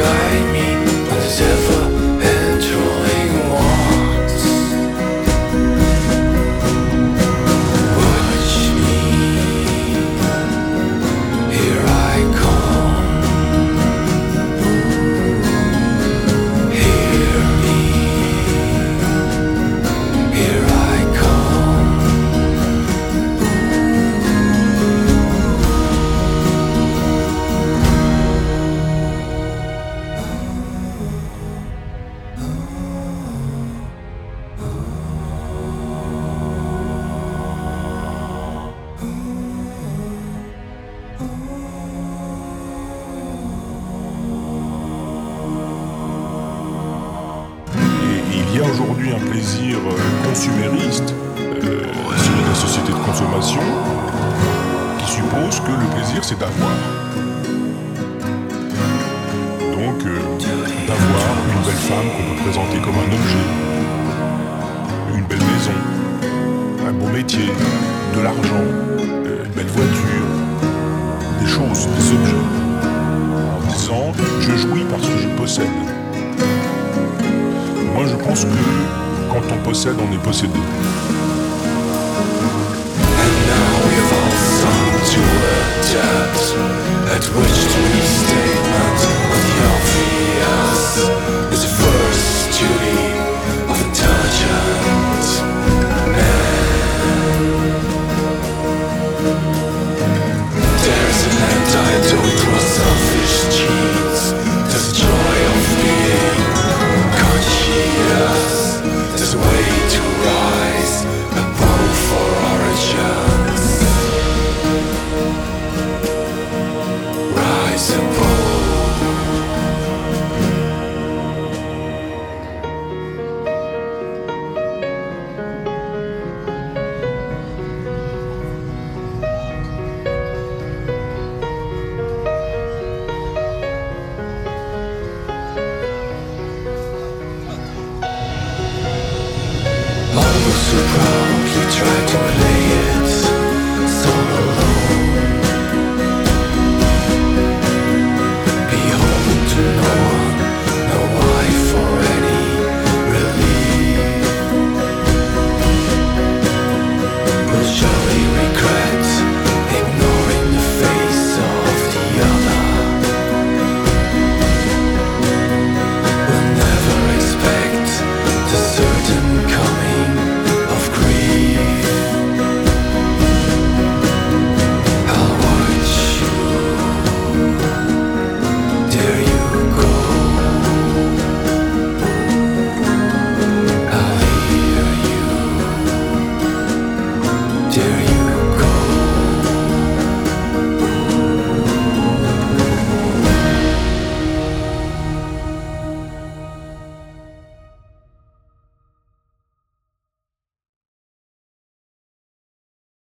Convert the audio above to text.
night. Un plaisir euh, consumériste, euh, de la société de consommation, qui suppose que le plaisir c'est d'avoir. Donc, euh, d'avoir une belle femme qu'on peut présenter comme un objet, une belle maison, un beau métier, de l'argent, euh, une belle voiture, des choses, des objets. En disant, je jouis parce que je possède. Pense que quand on possède, on est possédé. At which the restatement of the try to play